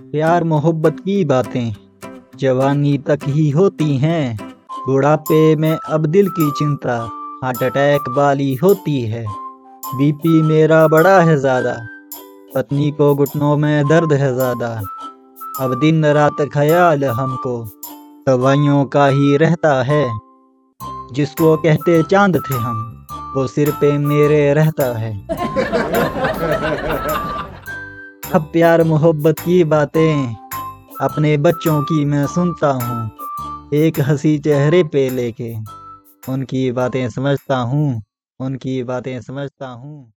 प्यार मोहब्बत की बातें, जवानी तक ही होती हैं। बुढ़ापे में अब दिल की चिंता हार्ट अटैक वाली होती है। बीपी मेरा बड़ा है ज़्यादा, पत्नी को घुटनों में दर्द है ज़्यादा। अब दिन रात ख्याल हमको, दवाइयों का ही रहता है। जिसको कहते चाँद थे हम, वो सिर पे मेरे रहता है। अब प्यार मोहब्बत की बातें अपने बच्चों की मैं सुनता हूँ। एक हँसी चेहरे पे लेके उनकी बातें समझता हूँ, उनकी बातें समझता हूँ।